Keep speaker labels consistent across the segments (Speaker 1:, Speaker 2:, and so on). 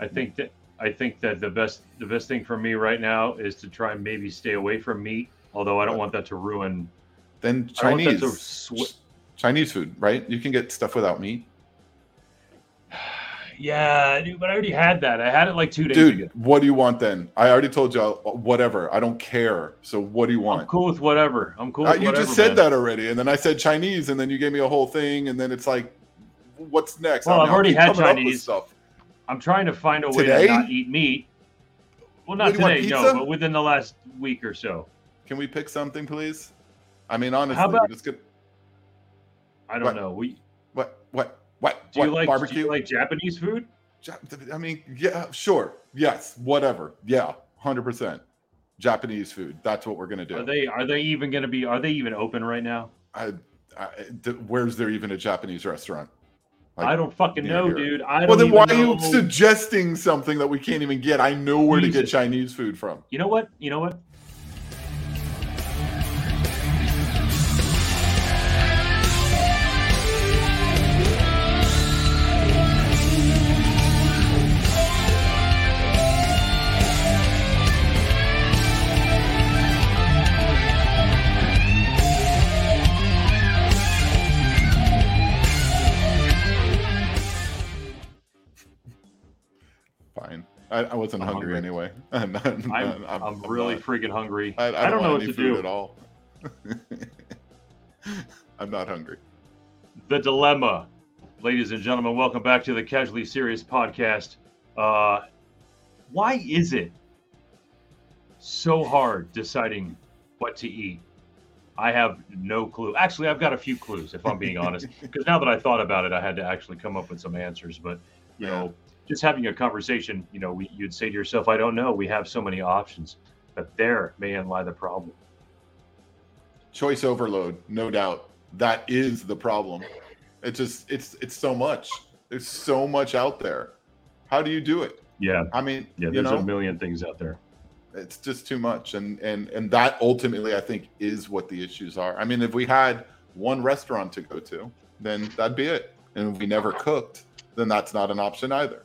Speaker 1: I think that I think that the best the best thing for me right now is to try and maybe stay away from meat. Although I don't want that to ruin.
Speaker 2: Then
Speaker 1: I don't want that
Speaker 2: Chinese,
Speaker 1: sw-
Speaker 2: Chinese food, right? You can get stuff without meat.
Speaker 1: yeah, dude, but I already had that. I had it like two days
Speaker 2: Dude,
Speaker 1: ago.
Speaker 2: what do you want then? I already told you, whatever. I don't care. So what do you want?
Speaker 1: I'm cool with whatever. I'm cool.
Speaker 2: Uh, you
Speaker 1: whatever,
Speaker 2: just said
Speaker 1: man.
Speaker 2: that already, and then I said Chinese, and then you gave me a whole thing, and then it's like, what's next?
Speaker 1: Well,
Speaker 2: I
Speaker 1: I've
Speaker 2: I'll
Speaker 1: already had
Speaker 2: coming up with
Speaker 1: Chinese.
Speaker 2: stuff.
Speaker 1: I'm trying to find a way
Speaker 2: Today?
Speaker 1: to not eat meat. Well, not
Speaker 2: What, do you want
Speaker 1: today, no, but within the last week or so.
Speaker 2: Can we pick something, please? I mean, honestly,
Speaker 1: about-
Speaker 2: we're just gonna,
Speaker 1: I don't
Speaker 2: What?
Speaker 1: know. We
Speaker 2: what, what, what,
Speaker 1: do
Speaker 2: what?
Speaker 1: you like
Speaker 2: barbecue?
Speaker 1: Do you like Japanese food?
Speaker 2: I mean, yeah, sure, yes, whatever, yeah, hundred percent. Japanese food. That's what we're gonna do.
Speaker 1: Are they are they even going to be? Are they even open right now?
Speaker 2: I, I, where's there even a Japanese restaurant? Like,
Speaker 1: I don't fucking know,
Speaker 2: here.
Speaker 1: dude. I don't
Speaker 2: Well, then why
Speaker 1: know.
Speaker 2: are you suggesting something that we can't even get? I know where to get Chinese food from.
Speaker 1: You know what? You know what?
Speaker 2: I, I wasn't hungry,
Speaker 1: hungry.
Speaker 2: anyway. I'm, not-
Speaker 1: I'm,
Speaker 2: I'm-
Speaker 1: I'm, really
Speaker 2: not-
Speaker 1: freaking hungry.
Speaker 2: I, I, don't,
Speaker 1: know
Speaker 2: want
Speaker 1: what
Speaker 2: any
Speaker 1: to
Speaker 2: food
Speaker 1: do.
Speaker 2: at all. I'm not hungry.
Speaker 1: The dilemma, ladies and gentlemen. Welcome back to the Casually Serious podcast. Uh, why is it so hard deciding what to eat? I have no clue. Actually, I've got a few clues, if I'm being honest. Because now that I thought about it, I had to actually come up with some answers. But you
Speaker 2: Yeah.
Speaker 1: know, just having a conversation, you know, we, you'd say to yourself, "I don't know. We have so many options." But there may lie the problem.
Speaker 2: Choice overload, no doubt. That is the problem. It's just it's it's so much. There's so much out there. How do you do it?
Speaker 1: Yeah,
Speaker 2: I mean,
Speaker 1: yeah. There's
Speaker 2: know,
Speaker 1: a million things out there.
Speaker 2: it's just too much and and and that ultimately i think is what the issues are i mean if we had one restaurant to go to then that'd be it and if we never cooked then that's not an option either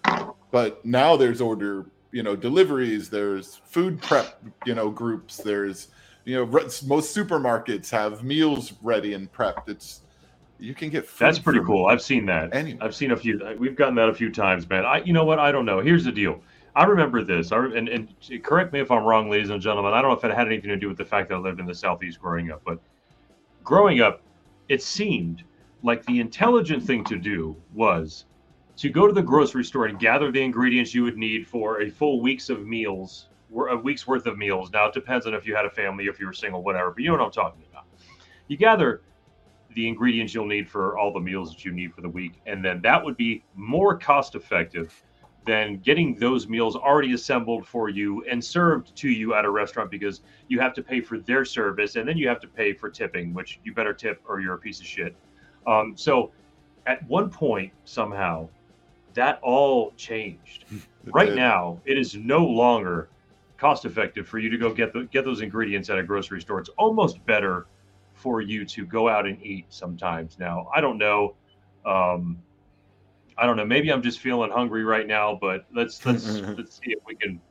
Speaker 2: but now there's order you know deliveries there's food prep you know groups there's you know most supermarkets have meals ready and prepped it's you can get food
Speaker 1: That's pretty cool. I've seen that.
Speaker 2: anywhere.
Speaker 1: I've seen a few. Uh, we've gotten that a few times, man. I, you know what? I don't know. Here's the deal. I remember this. I, and, and correct me if I'm wrong, ladies and gentlemen. I don't know if it had anything to do with the fact that I lived in the southeast growing up, but growing up, it seemed like the intelligent thing to do was to go to the grocery store and gather the ingredients you would need for a full week's of meals, a week's worth of meals. Now it depends on if you had a family, if you were single, whatever. But you know what I'm talking about. You gather the ingredients you'll need for all the meals that you need for the week. And then that would be more cost effective than getting those meals already assembled for you and served to you at a restaurant because you have to pay for their service and then you have to pay for tipping, which you better tip or you're a piece of shit. Um, so at one point, somehow, that all changed. Right
Speaker 2: did.
Speaker 1: now, it is no longer cost effective for you to go get the, get those ingredients at a grocery store. It's almost better for you to go out and eat sometimes. Now, I don't know. Um, I don't know. Maybe I'm just feeling hungry right now, but let's let's let's see if we can.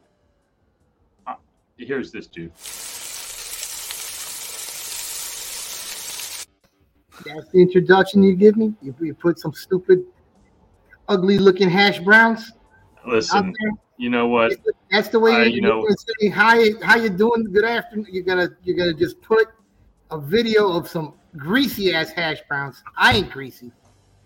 Speaker 1: Uh, here's this dude.
Speaker 3: That's the introduction you give me. You, you put some stupid, ugly-looking hash browns
Speaker 1: Listen, you know what?
Speaker 3: That's the way
Speaker 1: I-
Speaker 3: you,
Speaker 1: you
Speaker 3: you
Speaker 1: know-.
Speaker 3: Say, hi, how you doing? Good afternoon. You're gonna you're gonna just put a video of some greasy ass hash browns. I ain't greasy.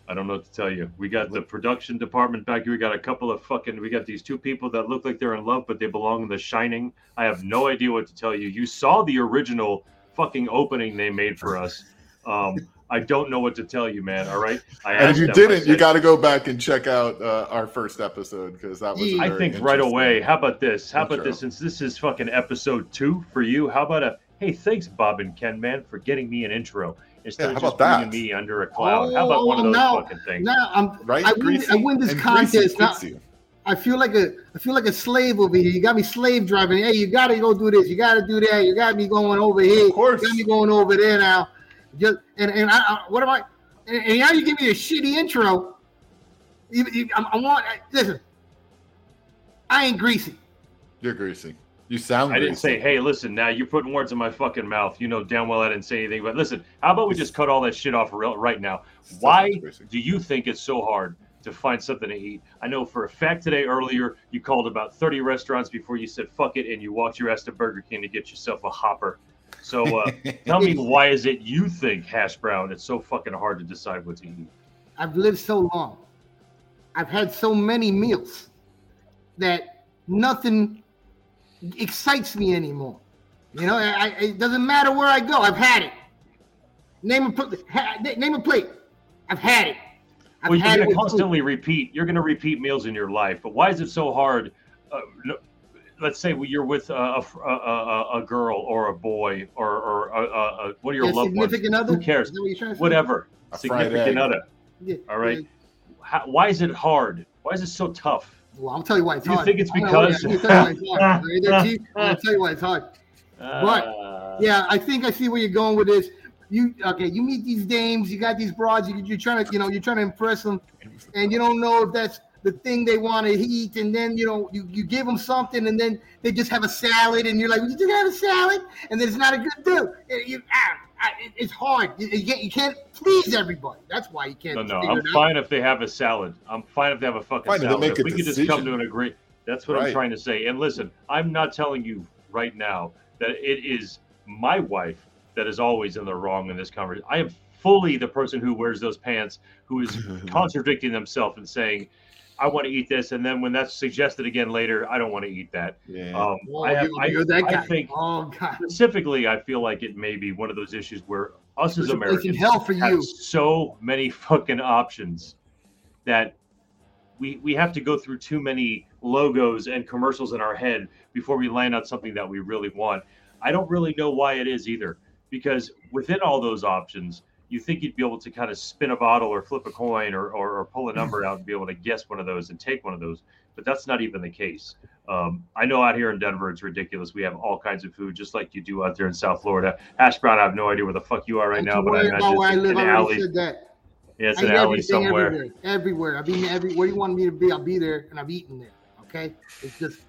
Speaker 1: I don't know what to tell you. We got the production department back here. We got a couple of fucking. We got these two people that look like they're in love, but they belong in The Shining. I have no idea what to tell you. You saw the original fucking opening they made for us. Um, I don't know what to tell you, man. All right. I
Speaker 2: and if you didn't you got to go back and check out uh, our first episode because that was
Speaker 3: Yeah.
Speaker 1: I think right away. How about this? How about this? Since this is fucking episode two for you, how about a hey, thanks Bob and Ken, man, for getting me an intro instead
Speaker 2: Yeah,
Speaker 1: of
Speaker 2: how
Speaker 1: just
Speaker 2: about
Speaker 1: bringing
Speaker 2: that?
Speaker 1: me under a cloud. how about one of those
Speaker 3: no.
Speaker 1: fucking things?
Speaker 3: Now I'm
Speaker 2: right
Speaker 3: I win, I win this
Speaker 2: And
Speaker 3: contest. Now. I feel like a I feel like a slave over here. You got me slave driving. Hey, you gotta go do this. You gotta do that. You got me going over here.
Speaker 2: Of course.
Speaker 3: You got me going over there now. Just and and I, I what am I? And, and now you give me a shitty intro. You, you, I, I want listen. I ain't greasy.
Speaker 2: You're greasy. You sound.
Speaker 1: I didn't say, hey, listen, now you're putting words in my fucking mouth. You know damn well I didn't say anything. But listen, how about we just cut all that shit off real, right now?
Speaker 2: Still
Speaker 1: Why do you think it's so hard to find something to eat? I know for a fact today earlier you called about 30 restaurants before you said fuck it and you walked your ass to Burger King to get yourself a hopper. So uh, tell me why is it you think hash brown it's so fucking hard to decide what to eat?
Speaker 3: I've lived so long. I've had so many meals that nothing excites me anymore. You know, I, I- it doesn't matter where I go. I've had it. Name a pl- ha, name a plate. I've had it. I've
Speaker 1: well, you're going to
Speaker 3: with food.
Speaker 1: constantly repeat. You're going to repeat meals in your life, but why is it so hard? Uh, no, let's say you're with a, a, a, a- a girl or a boy or, or a, a, a, one of your
Speaker 3: Your
Speaker 1: loved ones.
Speaker 3: significant other.
Speaker 1: Who cares?
Speaker 3: What you're trying to say?
Speaker 1: Whatever.
Speaker 2: A
Speaker 1: Significant
Speaker 2: egg.
Speaker 1: other.
Speaker 3: Yeah,
Speaker 1: All right.
Speaker 3: yeah.
Speaker 1: How, why is it hard? Why is it so tough?
Speaker 3: Well, I'll tell you why it's
Speaker 1: You
Speaker 3: hard.
Speaker 1: think it's because-
Speaker 3: I'm gonna tell you why it's hard. All right, there, Chief? I'm tell you why it's hard.
Speaker 1: Uh,
Speaker 3: Yeah, I think I see where you're going with this. You okay? You meet these dames, you got these broads. You, you're trying to, you know, you're trying to impress them, and you don't know if that's the thing they want to eat. And then you know, you, you give them something, and then they just have a salad, and you're like, "You just have a salad," and it's not a good deal. And You, ah, ah, it's hard. You, you can't, you can't please everybody. That's why you can't.
Speaker 1: No, no, I'm
Speaker 3: it out.
Speaker 1: fine if they have a salad. I'm fine if they have a fucking
Speaker 2: Fine
Speaker 1: salad.
Speaker 2: make
Speaker 1: If
Speaker 2: a
Speaker 1: we could just come to an agree. That's what I'm trying to say. And listen, I'm not telling you right now that it is my wife that is always in the wrong in this conversation. I am fully the person who wears those pants, who is contradicting themselves and saying, "I want to eat this," and then when that's suggested again later, I don't want to eat that.
Speaker 2: Yeah.
Speaker 1: Um,
Speaker 3: Oh,
Speaker 1: I, have,
Speaker 3: you-
Speaker 1: I,
Speaker 3: you're that
Speaker 1: I
Speaker 3: guy.
Speaker 1: think
Speaker 3: Oh God.
Speaker 1: specifically, I feel like it may be one of those issues where us as
Speaker 3: There's a place in
Speaker 1: Americans
Speaker 3: hell for
Speaker 1: have
Speaker 3: you.
Speaker 1: so many fucking options that we we have to go through too many logos and commercials in our head before we land on something that we really want. I don't really know why it is either, because within all those options, you think you'd be able to kind of spin a bottle or flip a coin or, or, or pull a number out and be able to guess one of those and take one of those, but that's not even the case. Um, I know out here in Denver, it's ridiculous. We have all kinds of food, just like you do out there in South Florida. Hash brown, I have no idea where the fuck you are right now, but I imagine
Speaker 3: about I
Speaker 1: it's
Speaker 3: live. I
Speaker 1: an alley.
Speaker 3: said that.
Speaker 1: Yeah, it's
Speaker 3: I
Speaker 1: an alley somewhere.
Speaker 3: Everywhere, everywhere. I've been every where you want me to be, I'll be there, and I've eaten there. Okay, it's just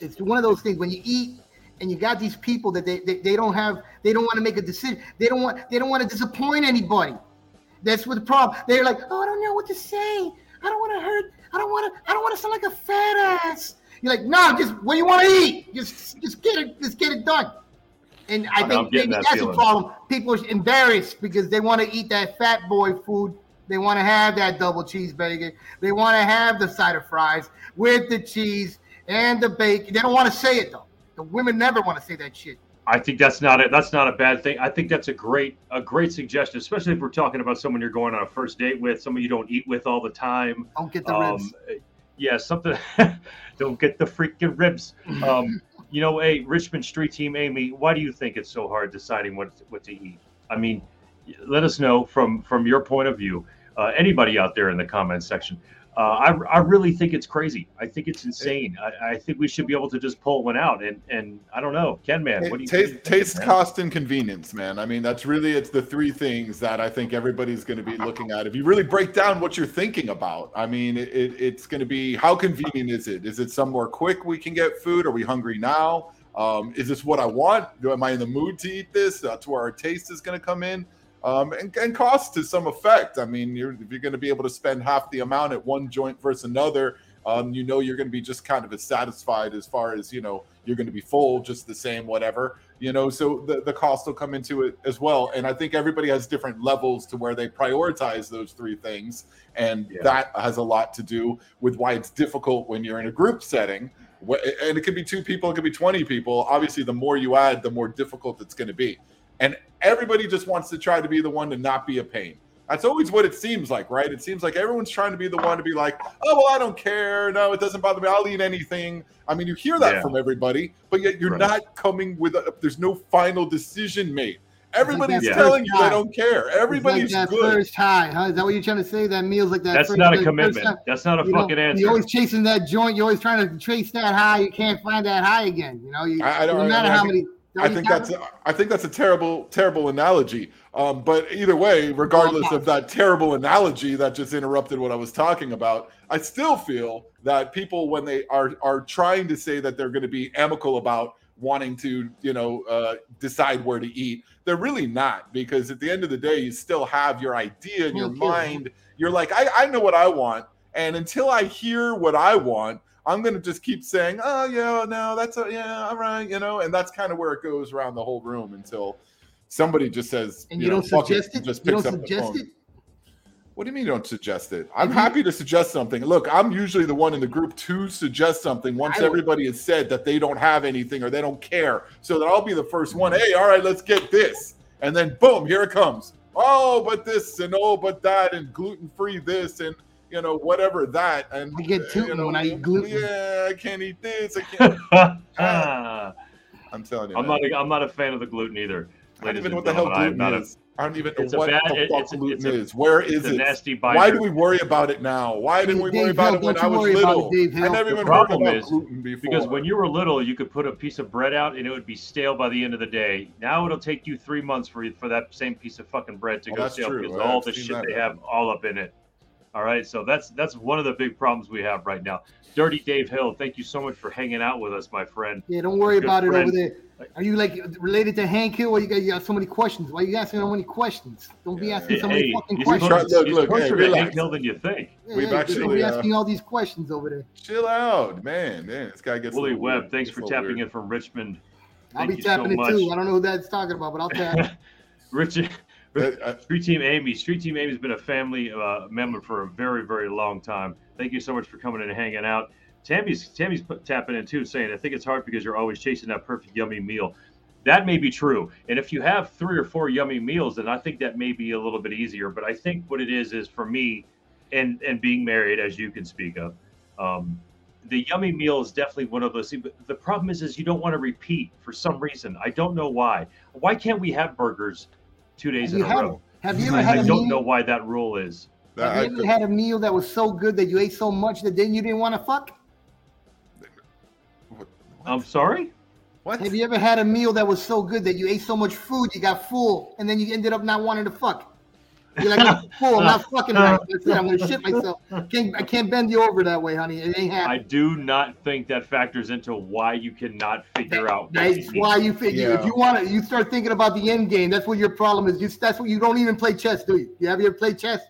Speaker 3: it's one of those things when you eat and you got these people that they, they, they don't have they don't want to make a decision. They don't want they don't want to disappoint anybody. That's what the problem. They're like, oh, I don't know what to say. I don't want to hurt. I don't want to. I don't want to sound like a fat ass. You're like, no, just what do you want to eat. Just just get it. Just get it done. And I
Speaker 1: I'm
Speaker 3: think maybe
Speaker 1: that
Speaker 3: that's
Speaker 1: feeling.
Speaker 3: a problem. People are embarrassed because they want to eat that fat boy food. They want to have that double cheeseburger. They want to have the side of fries with the cheese and the bacon. They don't want to say it though. The women never want to say that shit.
Speaker 1: I think that's not a that's not a bad thing. I think that's a great a great suggestion, especially if we're talking about someone you're going on a first date with, someone you don't eat with all the time.
Speaker 3: Don't get the ribs.
Speaker 1: Um, yeah, something. don't get the freaking ribs. Um, you know, hey, Richmond Street Team Amy, why do you think it's so hard deciding what what to eat? I mean, let us know from from your point of view. Uh, anybody out there in the comments section. Uh, I, I really think it's crazy. I think it's insane. I, I think we should be able to just pull one out. And and I don't know, Ken man, what do you
Speaker 2: taste,
Speaker 1: what do you think,
Speaker 2: taste,
Speaker 1: man?
Speaker 2: cost, and convenience, man. I mean, that's really it's the three things that I think everybody's going to be looking at. If you really break down what you're thinking about, I mean, it, it, it's going to be how convenient is it? Is it somewhere quick we can get food? Are we hungry now? Um, is this what I want? Do am I in the mood to eat this? That's where our taste is going to come in. Um, and, and cost to some effect. I mean, you're, if you're going to be able to spend half the amount at one joint versus another, um, you know you're going to be just kind of as satisfied as far as you know you're going to be full, just the same, whatever you know. So the the cost will come into it as well. And I think everybody has different levels to where they prioritize those three things, and
Speaker 1: Yeah.
Speaker 2: that has a lot to do with why it's difficult when you're in a group setting. And it could be two people, it could be 20 people. Obviously, the more you add, the more difficult it's going to be. And everybody just wants to try to be the one to not be a pain. That's always what it seems like, right? It seems like everyone's trying to be the one to be like, oh, well, I don't care. No, it doesn't bother me. I'll eat anything. I mean, you hear that
Speaker 1: Yeah.
Speaker 2: from everybody, but yet you're
Speaker 1: Right.
Speaker 2: not coming with a, there's no final decision made. Everybody's
Speaker 3: that
Speaker 2: telling you
Speaker 3: first
Speaker 2: they don't care. Everybody's
Speaker 3: it's like that
Speaker 2: good.
Speaker 3: first high, huh? Is that what you're trying to say? That meal's like that.
Speaker 1: That's
Speaker 3: first,
Speaker 1: not a
Speaker 3: that
Speaker 1: commitment.
Speaker 3: time.
Speaker 1: That's not a
Speaker 3: You know,
Speaker 1: fucking answer.
Speaker 3: You're always chasing that joint. You're always trying to chase that high. You can't find that high again. You know, you,
Speaker 2: I- I don't-
Speaker 3: no matter
Speaker 2: I
Speaker 3: how
Speaker 2: think-
Speaker 3: many.
Speaker 2: I think that's a, I think that's a terrible terrible analogy. Um, but either way, regardless of that terrible analogy that just interrupted what I was talking about, I still feel that people when they are are trying to say that they're going to be amicable about wanting to you know uh, decide where to eat, they're really not because at the end of the day, you still have your idea in your mind. You're like, I, I know what I want, and until I hear what I want, I'm gonna just keep saying, "Oh yeah, no, that's a, yeah, all right," you know, and that's kind of where it goes around the whole room until somebody just says,
Speaker 3: and you, you know, don't suggest it, it, just picks up the phone. It?
Speaker 2: What do you mean you don't suggest it? I'm happy to suggest something. Look, I'm usually the one in the group to suggest something once everybody has said that they don't have anything or they don't care. So that I'll be the first one. Mm-hmm. Hey, all right, let's get this. And then boom, here it comes. Oh, but this and oh, but that and gluten free this and you know, whatever that. And
Speaker 3: I get tooting you know, when I eat gluten.
Speaker 2: Yeah, I can't eat this. I can't. Ah. I'm telling you.
Speaker 1: I'm man. not. A, I'm not a fan of the gluten either.
Speaker 2: I don't even know what the hell gluten is. I don't even know what bad, the fuck gluten a, is. Where is it? Nasty biter. Why do we worry about it now? Why didn't we Dave worry about Hill, it when I was little? It, I never even problem heard about is, gluten before.
Speaker 1: Because when you were little, you could put a piece of bread out and it would be stale by the end of the day. Now it'll take you three months for for that same piece of fucking bread to oh, go stale true. because all the shit they have all up in it. All right, so that's that's one of the big problems we have right now. Dirty Dave Hill, thank you so much for hanging out with us, my friend.
Speaker 3: Yeah, don't worry about friend. it over there. Are you like related to Hank Hill? Why you got you got so many questions? Why are you asking so many questions? Don't be asking so many hey, fucking questions.
Speaker 1: Close, look, look, closer hey, to Hank Hill than you think.
Speaker 3: Yeah, We've yeah, actually don't be asking uh, all these questions over there.
Speaker 2: Chill out, man. Man, this guy gets.
Speaker 1: Willie Webb, weird. thanks for tapping weird. in from Richmond.
Speaker 3: Thank I'll be tapping so it too. I don't know who that's talking about, but I'll tap.
Speaker 1: Richard, Street Team Amy. Street Team Amy's been a family uh, member for a very, very long time. Thank you so much for coming in and hanging out. Tammy's Tammy's tapping in too, saying, "I think it's hard because you're always chasing that perfect yummy meal." That may be true, and if you have three or four yummy meals, then I think that may be a little bit easier. But I think what it is is for me, and and being married, as you can speak of, um, the yummy meal is definitely one of those things. But the problem is, is you don't want to repeat for some reason. I don't know why. Why can't we have burgers two days have in a had, row.
Speaker 3: Have you ever I, had
Speaker 1: I
Speaker 3: a
Speaker 1: don't
Speaker 3: meal?
Speaker 1: know why that rule is.
Speaker 3: Have you ever had a meal that was so good that you ate so much that then you didn't want to fuck?
Speaker 1: What? I'm sorry.
Speaker 3: What? Have you ever had a meal that was so good that you ate so much food you got full and then you ended up not wanting to fuck? You're like, I'm full. I'm not fucking right. That's it. I'm gonna shit myself. I can't, I can't bend you over that way, honey. It ain't happening.
Speaker 1: I do not think that factors into why you cannot figure
Speaker 3: that,
Speaker 1: out.
Speaker 3: That's why you figure. Yeah. If you want to, you start thinking about the end game. That's what your problem is. You, that's what you don't even play chess, do you? You have you ever played chess?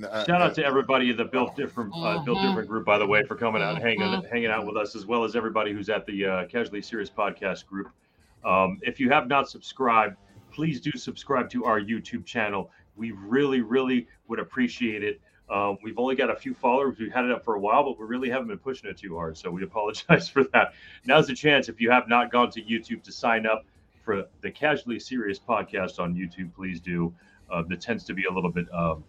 Speaker 1: Shout out to everybody in the built different uh, built mm-hmm. different group, by the way, for coming out and hanging mm-hmm. hanging out with us, as well as everybody who's at the uh, Casually Serious podcast group. Um, if you have not subscribed, please do subscribe to our YouTube channel. We really, really would appreciate it. Um, we've only got a few followers. We've had it up for a while, but we really haven't been pushing it too hard. So we apologize for that. Now's the chance. If you have not gone to YouTube to sign up for the Casually Serious podcast on YouTube, please do. Uh, that tends to be a little bit um,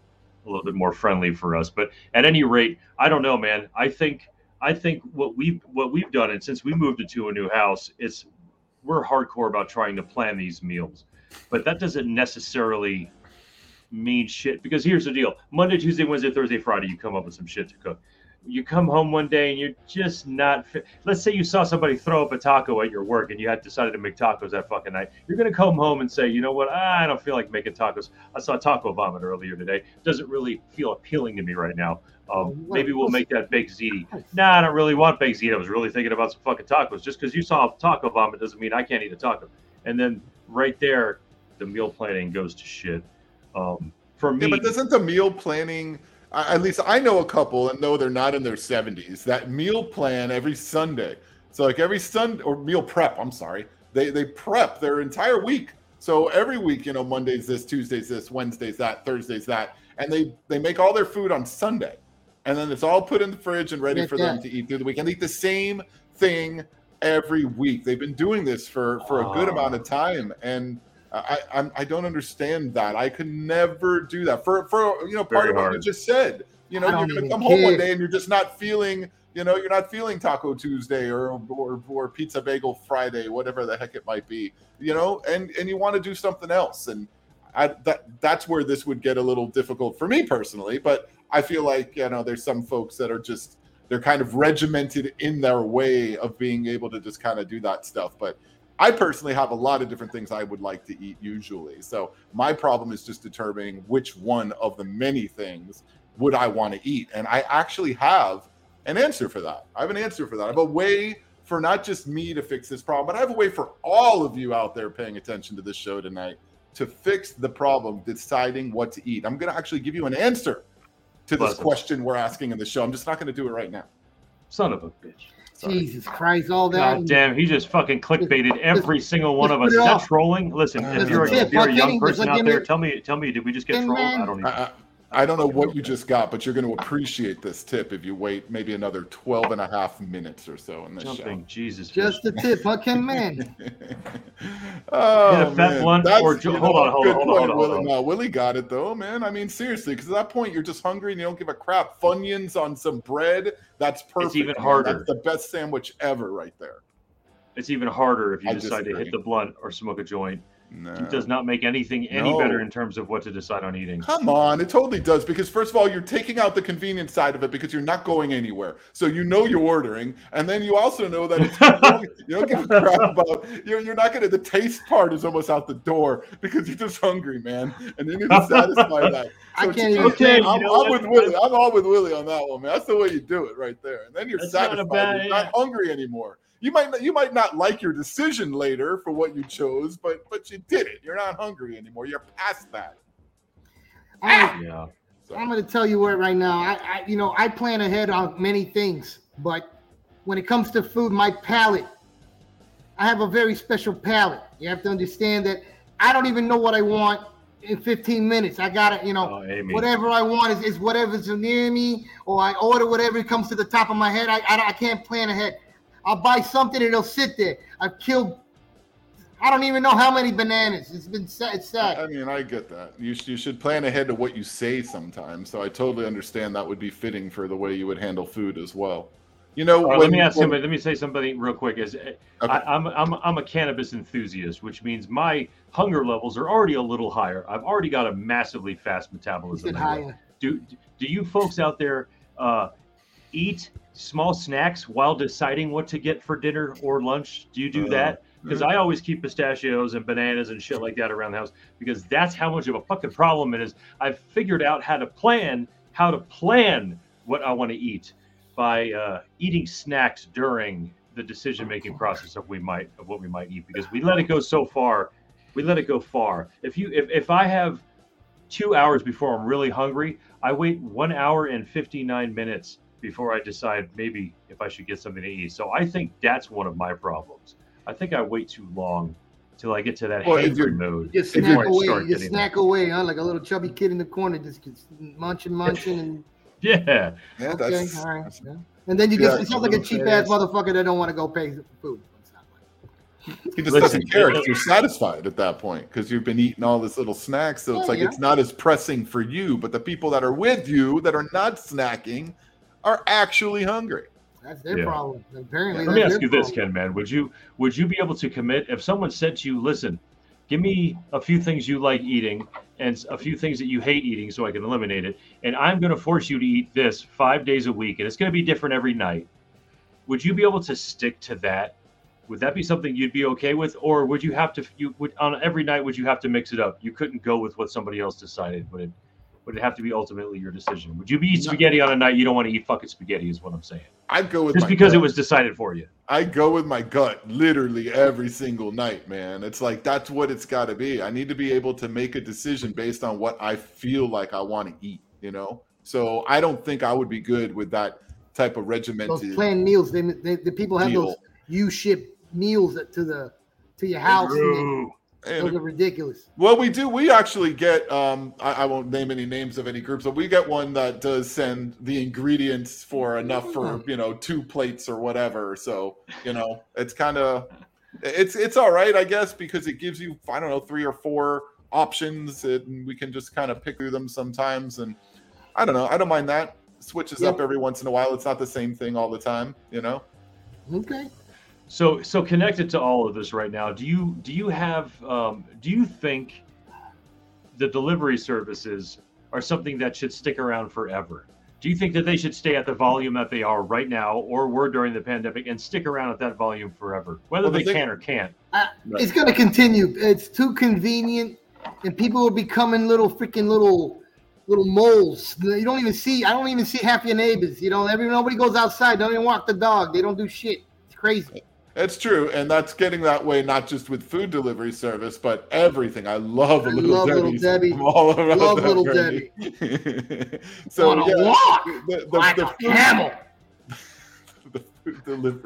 Speaker 1: a little bit more friendly for us. But at any rate, I don't know, man. I think I think what we've what we've done, and since we moved into a new house, it's we're hardcore about trying to plan these meals. But that doesn't necessarily mean shit. Because here's the deal: Monday, Tuesday, Wednesday, Thursday, Friday, you come up with some shit to cook. You come home one day and you're just not. Fit. Let's say you saw somebody throw up a taco at your work and you had decided to make tacos that fucking night. You're gonna come home and say, you know what? I don't feel like making tacos. I saw taco vomit earlier today. Doesn't really feel appealing to me right now. Um, maybe we'll make that baked ziti. Nah, I don't really want baked ziti. I was really thinking about some fucking tacos. Just because you saw taco vomit doesn't mean I can't eat a taco. And then right there, the meal planning goes to shit. Um, for me.
Speaker 2: Yeah, but doesn't the meal planning? At least I know a couple, and no, they're not in their 70s. That meal plan every Sunday. So like every Sunday or meal prep. I'm sorry. They they prep their entire week. So every week, you know, Mondays this, Tuesdays this, Wednesdays that, Thursdays that, and they they make all their food on Sunday, and then it's all put in the fridge and ready for them to eat through the week. And eat the same thing every week. They've been doing this for for a good amount of time, and I, I I don't understand that. I could never do that. For for you know, part Very of what hard. you just said. You know, you're gonna come care. home one day and you're just not feeling. You know, you're not feeling Taco Tuesday or, or or Pizza Bagel Friday, whatever the heck it might be. You know, and and you want to do something else, and I, that that's where this would get a little difficult for me personally. But I feel like you know, there's some folks that are just they're kind of regimented in their way of being able to just kind of do that stuff. But I personally have a lot of different things I would like to eat usually. So my problem is just determining which one of the many things would I want to eat. And I actually have an answer for that. I have an answer for that. I have a way for not just me to fix this problem, but I have a way for all of you out there paying attention to this show tonight to fix the problem deciding what to eat. I'm going to actually give you an answer to this question we're asking in the show. I'm just not going to do it right now.
Speaker 1: Son of a bitch.
Speaker 3: Sorry. Jesus Christ, all that.
Speaker 1: God damn, he just fucking clickbaited every single one of us. Is that trolling? Listen, if you're, a, if you're a young person out there, tell me, tell me, did we just get trolled? I don't even.
Speaker 2: Uh, uh, I don't know what you just got, but you're going to appreciate this tip if you wait maybe another 12 and a half minutes or so in this
Speaker 1: Jumping,
Speaker 2: show.
Speaker 1: Jesus.
Speaker 3: Just a tip, huh, Ken Man?
Speaker 2: oh,
Speaker 1: Get a fat
Speaker 2: man.
Speaker 1: blunt
Speaker 2: That's,
Speaker 1: or-
Speaker 2: you know,
Speaker 1: hold on, hold
Speaker 2: good
Speaker 1: on, hold on,
Speaker 2: point,
Speaker 1: hold on,
Speaker 2: Willie.
Speaker 1: hold on.
Speaker 2: No, Willie got it though, man. I mean, seriously, because at that point you're just hungry and you don't give a crap. Funyuns on some bread, that's perfect.
Speaker 1: It's even
Speaker 2: man.
Speaker 1: harder.
Speaker 2: That's the best sandwich ever right there.
Speaker 1: It's even harder if you
Speaker 2: I
Speaker 1: decide to hit the blunt or smoke a joint.
Speaker 2: No.
Speaker 1: It does not make anything any
Speaker 2: No.
Speaker 1: better in terms of what to decide on eating.
Speaker 2: Come on, it totally does. Because first of all, you're taking out the convenience side of it because you're not going anywhere. So you know you're ordering, and then you also know that it's, you, don't, give a crap about you're, you're not gonna. The taste part is almost out the door because you're just hungry, man, and you need to satisfy that.
Speaker 3: I can't even
Speaker 1: Okay,
Speaker 2: I'm,
Speaker 1: know
Speaker 2: I'm with Willie. I'm all with Willie on that one, man. That's the way you do it right there, and then you're
Speaker 1: That's not
Speaker 2: satisfied.
Speaker 1: bad-
Speaker 2: you're not hungry anymore. You might not, you might not like your decision later for what you chose, but but you did it. You're not hungry anymore. You're past that.
Speaker 3: I-
Speaker 1: Yeah.
Speaker 2: So,
Speaker 3: I'm going to tell you what right now. I, I, you know, I plan ahead on many things, but when it comes to food, my palate, I have a very special palate. You have to understand that I don't even know what I want in 15 minutes. I got to, you know,
Speaker 1: Oh,
Speaker 3: whatever I want is, is whatever's near me, or I order whatever comes to the top of my head. I, I, I can't plan ahead. I'll buy something and it'll sit there. I've killed, I don't even know how many bananas. It's been sad. It's sad.
Speaker 2: I mean, I get that. You, sh- you should plan ahead to what you say sometimes. So I totally understand that would be fitting for the way you would handle food as well. You know,
Speaker 1: All right,
Speaker 2: when,
Speaker 1: let me ask
Speaker 2: when-
Speaker 1: somebody. Let me say something real quick. Is
Speaker 2: Okay.
Speaker 1: I, I'm I'm I'm a cannabis enthusiast, which means my hunger levels are already a little higher. I've already got a massively fast metabolism.
Speaker 3: higher.
Speaker 1: Do do you folks out there uh, eat small snacks while deciding what to get for dinner or lunch? Do you do
Speaker 2: Uh,
Speaker 1: that? Because I always keep pistachios and bananas and shit like that around the house because that's how much of a fucking problem it is. I've figured out how to plan how to plan what I want to eat by uh, eating snacks during the decision making process of we might of what we might eat because we let it go so far we let it go far if you if, if i have two hours before i'm really hungry i wait one hour and 59 minutes before i decide maybe if i should get something to eat so i think that's one of my problems i think i wait too long till i get to that
Speaker 2: Well, if
Speaker 1: hangry
Speaker 2: you're-
Speaker 1: mode
Speaker 3: You just snack
Speaker 1: before I
Speaker 3: away.
Speaker 1: start
Speaker 3: You just
Speaker 1: getting
Speaker 3: snack away, huh? Like a little chubby kid in the corner, just gets munching, munching, and
Speaker 1: yeah
Speaker 2: yeah,
Speaker 3: okay,
Speaker 2: that's,
Speaker 3: all right.
Speaker 2: that's-
Speaker 3: yeah. And then you
Speaker 2: Yeah,
Speaker 3: get it sounds like a cheap ass motherfucker that don't want to go pay for food.
Speaker 2: he just
Speaker 1: Listen,
Speaker 2: doesn't care. 'cause You're satisfied at that point because you've been eating all this little snacks. So oh, it's
Speaker 3: Yeah,
Speaker 2: like
Speaker 3: yeah.
Speaker 2: it's not as pressing for you, but the people that are with you that are not snacking are actually hungry.
Speaker 3: That's their
Speaker 1: Yeah.
Speaker 3: problem. Apparently,
Speaker 1: Let me ask
Speaker 3: their
Speaker 1: you this. Ken, man. Would you would you be able to commit if someone said to you, "Listen, give me a few things you like eating and a few things that you hate eating, so I can eliminate it, and I'm going to force you to eat this five days a week, and it's going to be different every night." Would you be able to stick to that? Would that be something you'd be okay with, or would you have to you would on every night would you have to mix it up? You couldn't go with what somebody else decided. Would it would it have to be ultimately your decision? Would you be eat spaghetti on a night you don't want to eat fucking spaghetti? Is what I'm saying.
Speaker 2: I'd go with
Speaker 1: Just
Speaker 2: my
Speaker 1: because it was decided for you.
Speaker 2: I go with my gut literally every single night, man. It's like that's what it's got to be. I need to be able to make a decision based on what I feel like I want to eat, you know? So I don't think I would be good with that type of
Speaker 3: Those
Speaker 2: regimented
Speaker 3: planned meals, they, they, the people have those
Speaker 2: meal.
Speaker 3: you ship meals to the to your house. and they-
Speaker 2: And-
Speaker 3: those are ridiculous.
Speaker 2: well, we do. We actually get. Um, I, I won't name any names of any groups, but we get one that does send the ingredients for enough for you know two plates or whatever. So you know, it's kind of it's it's all right, I guess, because it gives you I don't know three or four options, and we can just kind of pick through them sometimes. And I don't know. I don't mind that. Switches
Speaker 3: Yeah.
Speaker 2: up every once in a while. It's not the same thing all the time, you know.
Speaker 3: Okay.
Speaker 1: So, so connected to all of this right now, do you do you have um, do you think the delivery services are something that should stick around forever? Do you think that they should stay at the volume that they are right now, or were during the pandemic, and stick around at that volume forever, whether
Speaker 2: Well, the
Speaker 1: they
Speaker 2: thing-
Speaker 1: can or can't?
Speaker 3: I, it's going to continue. It's too convenient, and people are becoming little freaking little little moles. You don't even see. I don't even see half your neighbors. You know, every nobody goes outside. Don't even walk the dog. They don't do shit. It's crazy.
Speaker 2: It's true, and that's getting that way not just with food delivery service, but everything. I love a
Speaker 3: I
Speaker 2: little
Speaker 3: love Little
Speaker 2: Debbie's
Speaker 3: Debbie.
Speaker 2: from all around
Speaker 3: Love
Speaker 2: that
Speaker 3: Little
Speaker 2: Debbie. so
Speaker 3: On a
Speaker 2: yeah,
Speaker 3: walk
Speaker 2: the, the,
Speaker 3: like
Speaker 2: the
Speaker 3: a
Speaker 2: food,
Speaker 3: camel.
Speaker 2: The food delivery,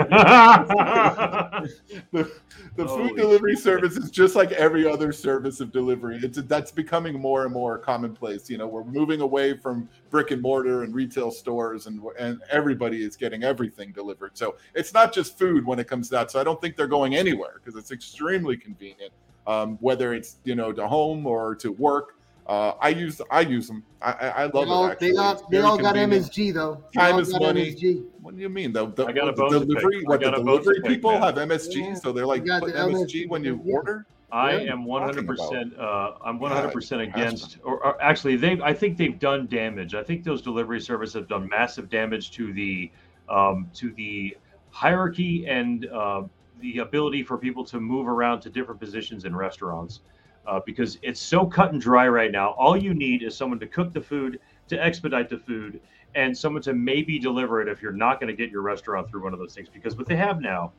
Speaker 2: the, the food delivery service is just like every other service of delivery. It's that's becoming more and more commonplace. You know, we're moving away from brick and mortar and retail stores, and and everybody is getting everything delivered. So it's not just food when it comes to that. So I don't think they're going anywhere because it's extremely convenient. Um, whether it's you know to home or to work, uh, I use I use them. I, I, I
Speaker 3: They
Speaker 2: love
Speaker 3: all,
Speaker 2: it.
Speaker 3: They all, they all got. MSG though. They
Speaker 2: Time is money.
Speaker 3: MSG.
Speaker 2: What do you mean? The, the,
Speaker 1: I got a
Speaker 2: the
Speaker 1: bone to pick.
Speaker 2: delivery,
Speaker 1: I
Speaker 2: what
Speaker 1: got
Speaker 2: the
Speaker 1: a bone to
Speaker 2: delivery
Speaker 1: pick,
Speaker 2: people
Speaker 1: man.
Speaker 2: have MSG,
Speaker 3: Yeah.
Speaker 2: so they're like
Speaker 3: You
Speaker 2: put
Speaker 3: the
Speaker 2: MSG when you
Speaker 3: yeah.
Speaker 2: order.
Speaker 1: I
Speaker 3: Yeah.
Speaker 1: am 100%. Uh, I'm 100% against, or, or actually, they. I think they've done damage. I think those delivery services have done massive damage to the, um, to the hierarchy and uh, the ability for people to move around to different positions in restaurants, uh, because it's so cut and dry right now. All you need is someone to cook the food, to expedite the food, and someone to maybe deliver it if you're not going to get your restaurant through one of those things. Because what they have now,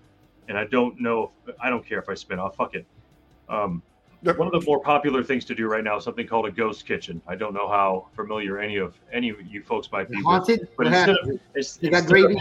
Speaker 1: and I don't know, if, I don't care if I spin off. Fuck it. Um,
Speaker 2: Yep.
Speaker 1: one of the more popular things to do right now is something called a ghost kitchen. I don't know how familiar any of any of you folks might be with,
Speaker 3: Haunted?
Speaker 1: but
Speaker 3: What
Speaker 1: instead
Speaker 3: happened?
Speaker 1: of it's,
Speaker 3: You got
Speaker 1: instead of-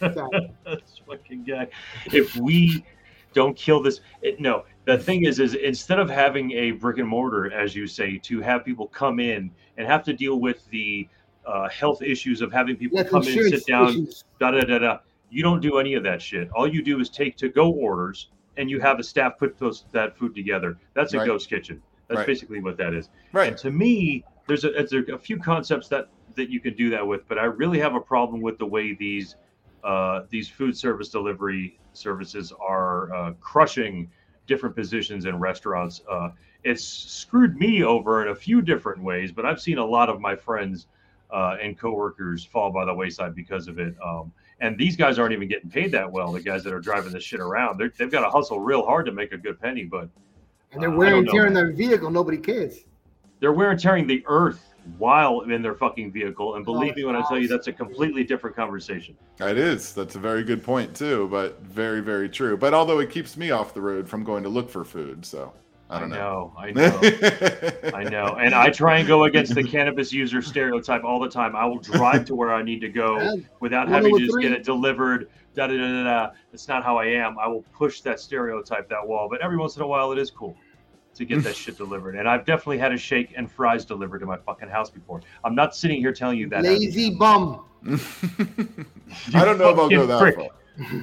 Speaker 3: gravy? Sorry.
Speaker 1: this fucking guy. If we don't kill this, it, no. The thing is, is instead of having a brick and mortar, as you say, to have people come in and have to deal with the uh, health issues of having people
Speaker 3: That's
Speaker 1: come in, sit down,
Speaker 3: issues.
Speaker 1: da da da da. You don't do any of that shit. All you do is take to go orders, and you have a staff put those that food together. That's a
Speaker 2: Right.
Speaker 1: ghost kitchen. That's
Speaker 2: Right.
Speaker 1: basically what that is. right And
Speaker 2: Right.
Speaker 1: to me, there's a, there's a, a few concepts that that you can do that with, but I really have a problem with the way these uh, these food service delivery services are uh, crushing different positions in restaurants. Uh, it's screwed me over in a few different ways, but I've seen a lot of my friends uh, and coworkers fall by the wayside because of it. Um, and these guys aren't even getting paid that well. The guys that are driving this shit around, They're, they've got to hustle real hard to make a good penny, but
Speaker 3: And they're
Speaker 1: Uh,
Speaker 3: wearing
Speaker 1: don't
Speaker 3: and
Speaker 1: know,
Speaker 3: tearing their vehicle. Nobody cares.
Speaker 1: they're wearing tearing the earth while in their fucking vehicle. And oh, believe
Speaker 3: Oh,
Speaker 1: me when I tell you, that's a completely different conversation.
Speaker 2: It is. That's a very good point too, but very, very true. But although it keeps me off the road from going to look for food, so I don't know.
Speaker 1: I know. I know. And I try and go against the cannabis user stereotype all the time. I will drive to where I need to go without
Speaker 3: One
Speaker 1: having to just
Speaker 3: three.
Speaker 1: get it delivered. Da da da da da. It's not how I am. I will push that stereotype, that wall. But every once in a while, it is cool to get that shit delivered. And I've definitely had a shake and fries delivered to my fucking house before. I'm not sitting here telling you that.
Speaker 3: lazy bum.
Speaker 2: I don't know if I'll go that
Speaker 1: prick.
Speaker 2: far.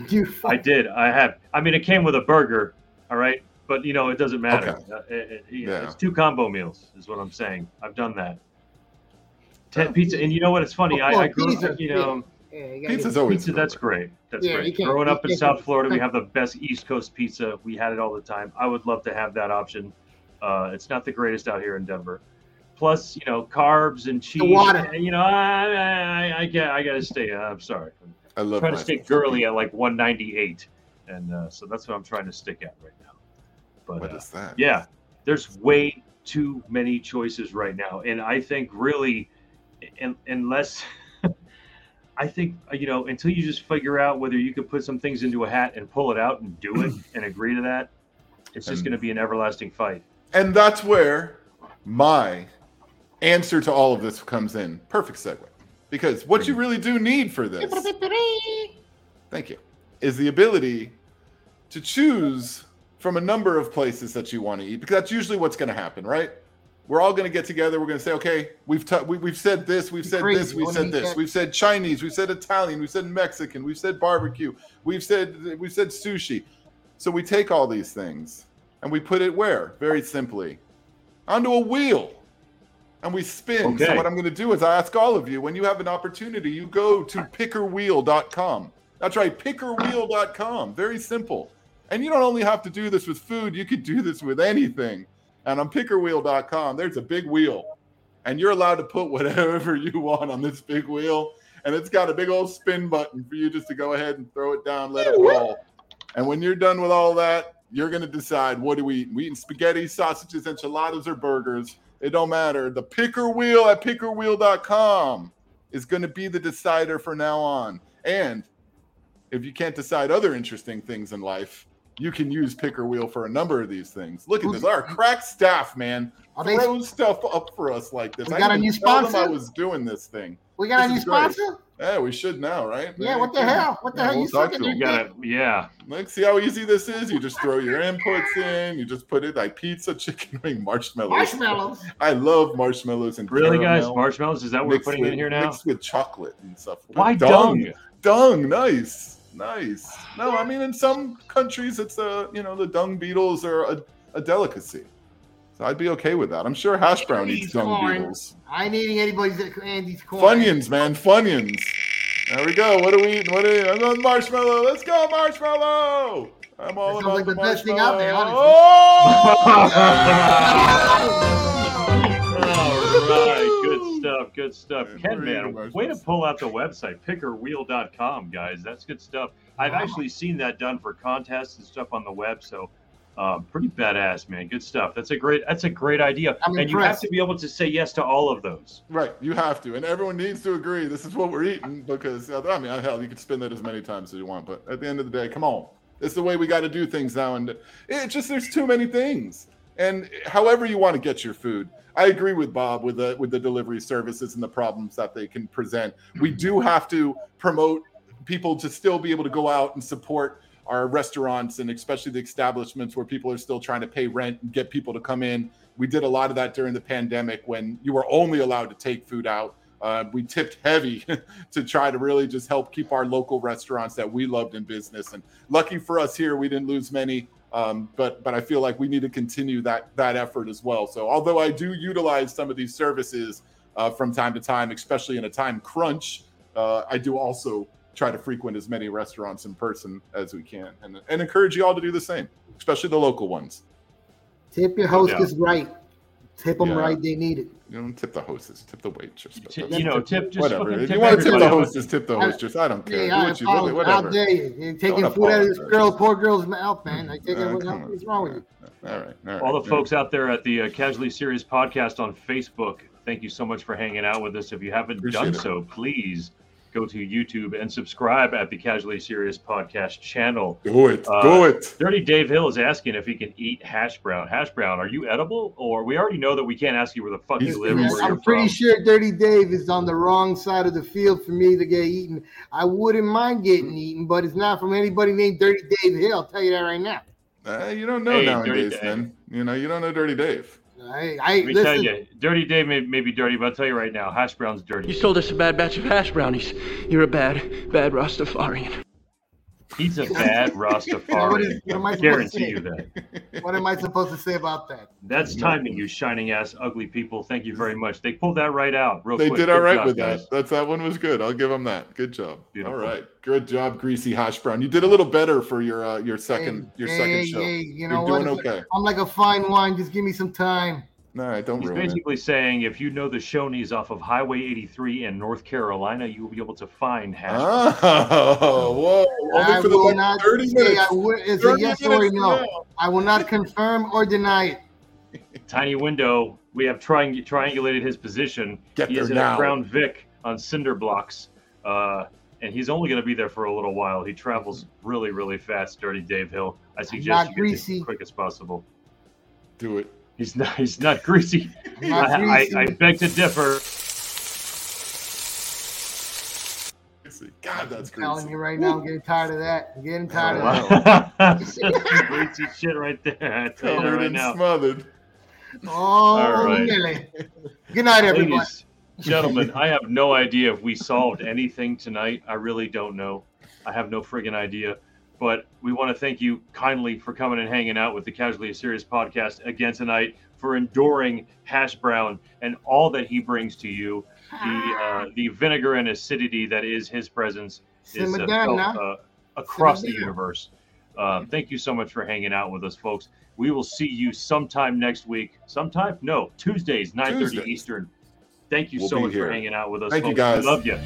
Speaker 3: You
Speaker 1: I did. I have. I mean, it came with a burger. All right. But, you know, it doesn't matter.
Speaker 2: Okay.
Speaker 1: Uh, it- it- you know,
Speaker 2: Yeah.
Speaker 1: It's two combo meals, is what I'm saying. I've done that. Ten pizza. And you know what? It's funny.
Speaker 3: Oh,
Speaker 1: I, I grew
Speaker 3: pizza,
Speaker 1: up, you know,
Speaker 3: Yeah, you
Speaker 2: Pizza's always
Speaker 1: pizza, that's great. That's
Speaker 3: Yeah,
Speaker 1: great. Growing up in South Florida, we have the best East Coast pizza. We had it all the time. I would love to have that option. Uh, it's not the greatest out here in Denver. Plus, you know, carbs and cheese.
Speaker 3: water.
Speaker 1: You know, I, I, I, got, I got to stay. uh, I'm sorry.
Speaker 2: I love
Speaker 1: trying to
Speaker 2: my
Speaker 1: stay girly at like 198, and uh, so that's what I'm trying to stick at right now. But
Speaker 2: What
Speaker 1: uh,
Speaker 2: is that?
Speaker 1: yeah, there's way too many choices right now, and I think really, un unless I think uh, you know, until you just figure out whether you can put some things into a hat and pull it out and do it and agree to that, it's just going to be an everlasting fight.
Speaker 2: And that's where my answer to all of this comes in. Perfect segue. Because what you really do need for this, thank you, is the ability to choose from a number of places that you want to eat. Because that's usually what's going to happen, right? We're all going to get together. We're going to say, okay, we've t- we, we've said this, we've said
Speaker 3: Crazy.
Speaker 2: this, we've said this, we've said Chinese, we've said Italian, we've said Mexican, we've said barbecue, we've said we've said sushi. So we take all these things and we put it where? Very simply, onto a wheel. And we spin. So
Speaker 1: Okay.
Speaker 2: what I'm going to do is I ask all of you, when you have an opportunity, you go to pickerwheel.com. That's right, pickerwheel.com. Very simple. And you don't only have to do this with food, you could do this with anything. And on pickerwheel.com, there's a big wheel. and you're allowed to put whatever you want on this big wheel, and it's got a big old spin button for you just to go ahead and throw it down, let it roll. And when you're done with all that, you're gonna decide what do we eat? We eating spaghetti, sausages, enchiladas, or burgers. It don't matter. The picker wheel at pickerwheel.com is gonna be the decider for now on. And if you can't decide other interesting things in life, you can use picker wheel for a number of these things. Look at this. Our crack staff, man,
Speaker 3: Are they,
Speaker 2: throws stuff up for us like this.
Speaker 3: We
Speaker 2: I
Speaker 3: got a
Speaker 2: didn't
Speaker 3: new
Speaker 2: even tell them I was doing this thing.
Speaker 3: we got a new
Speaker 2: is great.
Speaker 3: sponsor?
Speaker 2: Yeah, we should now, right?
Speaker 3: Yeah, what the hell? What the
Speaker 2: Yeah,
Speaker 3: hell?
Speaker 2: we'll
Speaker 3: you
Speaker 2: talk
Speaker 3: sucking
Speaker 2: to
Speaker 3: your
Speaker 2: him.
Speaker 1: You gotta, yeah.
Speaker 2: Like, see how easy this is? You just throw your inputs in. You just put it like pizza, chicken wing, marshmallows.
Speaker 3: Marshmallows.
Speaker 2: I love marshmallows and
Speaker 1: Really, guys?
Speaker 2: caramel
Speaker 1: Marshmallows? Is that what we're
Speaker 2: mixed
Speaker 1: putting
Speaker 2: with,
Speaker 1: in here now?
Speaker 2: Mixed with chocolate and stuff.
Speaker 1: Why
Speaker 2: dung?
Speaker 1: dung?
Speaker 2: Dung, nice, nice. No, I mean in some countries it's a you know the dung beetles are a, a delicacy. So I'd be okay with that. I'm sure hash brown eats dung
Speaker 3: corn.
Speaker 2: beetles.
Speaker 3: I ain't eating anybody's Andy's corn.
Speaker 2: Funyuns, man, funyuns. There we go. What are we eating? What are we? I'm on marshmallow. Let's go, marshmallow. I'm all
Speaker 3: That sounds
Speaker 2: about
Speaker 3: like
Speaker 2: the
Speaker 3: the best thing out there,
Speaker 2: Oh!
Speaker 1: All right, good stuff, good stuff.
Speaker 2: Yeah,
Speaker 1: Ken, man,
Speaker 2: eating
Speaker 1: way to pull out the website, pickerwheel.com, guys. That's good stuff. I've
Speaker 3: Wow.
Speaker 1: actually seen that done for contests and stuff on the web, so um, pretty badass, man. Good stuff. That's a great. That's a great idea,
Speaker 3: I'm
Speaker 1: and you have to be able to say yes to all of those.
Speaker 2: Right, you have to, and everyone needs to agree. This is what we're eating because I mean, hell, you can spin that as many times as you want, but at the end of the day, come on, it's the way we got to do things now, and it just there's too many things. And however you want to get your food, I agree with Bob with the with the delivery services and the problems that they can present. We do have to promote people to still be able to go out and support our restaurants and especially the establishments where people are still trying to pay rent and get people to come in. We did a lot of that during the pandemic when you were only allowed to take food out. Uh, we tipped heavy to try to really just help keep our local restaurants that we loved in business. And lucky for us here, we didn't lose many. Um, but but I feel like we need to continue that that effort as well. So although I do utilize some of these services uh, from time to time, especially in a time crunch, uh, I do also try to frequent as many restaurants in person as we can, and and encourage you all to do the same, especially the local ones.
Speaker 3: Tip your hostess
Speaker 1: Yeah.
Speaker 3: right. Tip them
Speaker 2: Yeah.
Speaker 3: right. They need it.
Speaker 2: You don't tip the hostess, tip the waitress. but
Speaker 1: T- you know, tip just
Speaker 2: whatever.
Speaker 1: fucking
Speaker 2: If you want to tip the hostess, tip the
Speaker 3: I-
Speaker 2: hostess. I don't care.
Speaker 3: Hey,
Speaker 2: Do
Speaker 3: I
Speaker 2: what you
Speaker 3: apologize.
Speaker 2: whatever.
Speaker 3: How dare you? You're taking
Speaker 2: Don't
Speaker 3: food out of this
Speaker 2: apologize.
Speaker 3: girl, poor girl's mouth, man. I take it.
Speaker 2: Uh,
Speaker 3: What,
Speaker 2: come on.
Speaker 3: what's wrong with you?
Speaker 2: All right. All, right.
Speaker 1: All the
Speaker 2: Yeah.
Speaker 1: folks out there at the uh, Casually Serious podcast on Facebook, thank you so much for hanging out with us. If you haven't
Speaker 2: Appreciate
Speaker 1: done
Speaker 2: it.
Speaker 1: so, please go to YouTube and subscribe at the Casually Serious podcast channel.
Speaker 2: Do it.
Speaker 1: Uh,
Speaker 2: Do it.
Speaker 1: Dirty Dave Hill is asking if he can eat hash brown. Hash brown, are you edible? Or we already know that we can't ask you where the fuck
Speaker 2: He's-
Speaker 1: you live or where
Speaker 3: I'm
Speaker 1: you're
Speaker 3: pretty
Speaker 1: from.
Speaker 3: sure Dirty Dave is on the wrong side of the field for me to get eaten. I wouldn't mind getting eaten, but it's not from anybody named Dirty Dave Hill. I'll tell you that right now.
Speaker 2: Uh, you don't know
Speaker 1: Hey,
Speaker 2: nowadays, man. You know, you don't know Dirty Dave.
Speaker 3: I, I
Speaker 1: Let me tell you, Dirty Dave may, may be dirty, but I'll tell you right now, hash brown's dirty.
Speaker 4: You sold us a bad batch of hash brownies. You're a bad, bad Rastafarian.
Speaker 1: He's a bad
Speaker 3: What
Speaker 1: Rastafarian.
Speaker 3: what am I supposed to
Speaker 1: Guarantee
Speaker 3: say?
Speaker 1: you that.
Speaker 3: What am I supposed to say about that?
Speaker 1: That's timing, you shining ass ugly people. Thank you very much. They pulled that right out real
Speaker 2: They
Speaker 1: quick.
Speaker 2: did all
Speaker 1: Good
Speaker 2: right
Speaker 1: job,
Speaker 2: with
Speaker 1: guys.
Speaker 2: that. That's that one was good. I'll give them that. Good job.
Speaker 1: Beautiful.
Speaker 2: All right. Good job, Greasy Hash Brown. You did a little better for your uh, your second
Speaker 3: Hey,
Speaker 2: your
Speaker 3: hey,
Speaker 2: second show.
Speaker 3: hey, you know
Speaker 2: You're doing
Speaker 3: what?
Speaker 2: okay.
Speaker 3: I'm like a fine wine. Just give me some time.
Speaker 2: All right, don't
Speaker 1: He's
Speaker 2: ruin it.
Speaker 1: basically saying if you know the Shoney's off of Highway 83 in North Carolina, you will be able to find hash.
Speaker 2: Oh, whoa!
Speaker 3: I
Speaker 2: for the
Speaker 3: will not
Speaker 2: thirty
Speaker 3: say
Speaker 2: minutes.
Speaker 3: I would, it's a yes or a no.
Speaker 2: now.
Speaker 3: I will not confirm or deny it.
Speaker 1: Tiny window. We have triang- triangulated his position.
Speaker 2: Get
Speaker 1: he
Speaker 2: there
Speaker 1: is in
Speaker 2: now.
Speaker 1: a Crown Vic on cinder blocks, uh, and he's only going to be there for a little while. He travels really, really fast. Dirty Dave Hill. I suggest you get there
Speaker 3: greasy.
Speaker 1: as quick as possible.
Speaker 2: Do it.
Speaker 1: He's not. He's not greasy.
Speaker 3: I'm not
Speaker 1: I, I,
Speaker 3: greasy.
Speaker 1: I beg to differ.
Speaker 2: God, that's
Speaker 3: I'm telling you right now, I'm getting tired of that. I'm getting tired of that.
Speaker 2: Wow.
Speaker 1: greasy shit right there. I tell you that
Speaker 2: Covered
Speaker 1: right now.
Speaker 2: smothered.
Speaker 3: Oh,
Speaker 1: All right.
Speaker 3: really? Good night, everybody.
Speaker 1: Ladies, gentlemen, I have no idea if we solved anything tonight. I really don't know. I have no friggin' idea. But we want to thank you kindly for coming and hanging out with the Casually Serious podcast again tonight, for enduring Hash Brown and all that he brings to you. The uh, the vinegar and acidity that is his presence is uh, felt, uh, across the universe. Um, thank you so much for hanging out with us, folks. We will see you sometime next week. Sometime? No, Tuesdays, 9.30
Speaker 2: Tuesdays.
Speaker 1: Eastern Thank you
Speaker 2: We'll
Speaker 1: so much
Speaker 2: here.
Speaker 1: for hanging out with us.
Speaker 2: Thank you, guys.
Speaker 1: We love you.